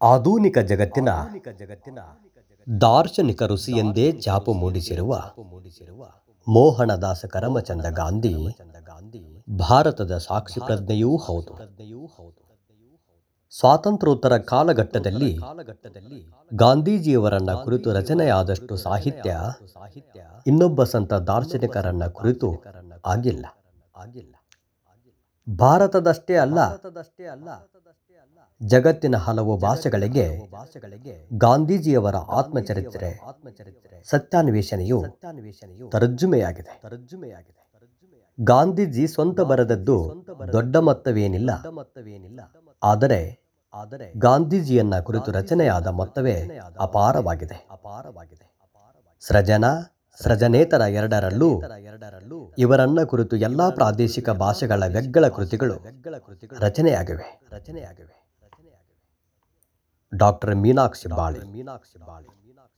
ಆಧುನಿಕ ಜಗತ್ತಿನ ಜಗತ್ತಿನ ದಾರ್ಶನಿಕ ಋಷಿಯೆಂದೇ ಛಾಪು ಮೂಡಿಸಿರುವ ಮೂಡಿಸಿರುವ ಮೋಹನದಾಸ ಕರಮಚಂದ ಗಾಂಧಿ ಭಾರತದ ಸಾಕ್ಷಿ ಪ್ರಜ್ಞೆಯೂ ಹೌದು. ಸ್ವಾತಂತ್ರ್ಯೋತ್ತರ ಕಾಲಘಟ್ಟದಲ್ಲಿ ಕಾಲಘಟ್ಟದಲ್ಲಿ ಗಾಂಧೀಜಿಯವರನ್ನ ಕುರಿತು ರಚನೆಯಾದಷ್ಟು ಸಾಹಿತ್ಯ ಇನ್ನೊಬ್ಬ ಸಂತ ದಾರ್ಶನಿಕರನ್ನ ಕುರಿತು ಆಗಿಲ್ಲ. ಭಾರತದಷ್ಟೇ ಅಲ್ಲ ಜಗತ್ತಿನ ಹಲವು ಭಾಷೆಗಳಿಗೆ ಗಾಂಧೀಜಿಯವರ ಆತ್ಮಚರಿತ್ರೆ ಸತ್ಯಾನ್ವೇಷಣೆಯು ತರ್ಜುಮೆಯಾಗಿದೆ. ಗಾಂಧೀಜಿ ಸ್ವಂತ ಬರೆದದ್ದು ದೊಡ್ಡ ಮೊತ್ತವೇನಿಲ್ಲ. ಆದರೆ ಗಾಂಧೀಜಿಯನ್ನ ಕುರಿತು ರಚನೆಯಾದ ಮೊತ್ತವೇ ಅಪಾರವಾಗಿದೆ. ಅಪಾರವಾಗಿದೆ. ಸೃಜನ ಸೃಜನೇತರ ಎರಡರಲ್ಲೂ ಇವರನ್ನ ಕುರಿತು ಎಲ್ಲಾ ಪ್ರಾದೇಶಿಕ ಭಾಷೆಗಳ ವ್ಯಗ್ಗಳ ಕೃತಿಗಳು ರಚನೆಯಾಗಿವೆ. ರಚನೆಯಾಗಿವೆ. ڈاکٹر میناک سنواڑی میناک سنواڑی میناک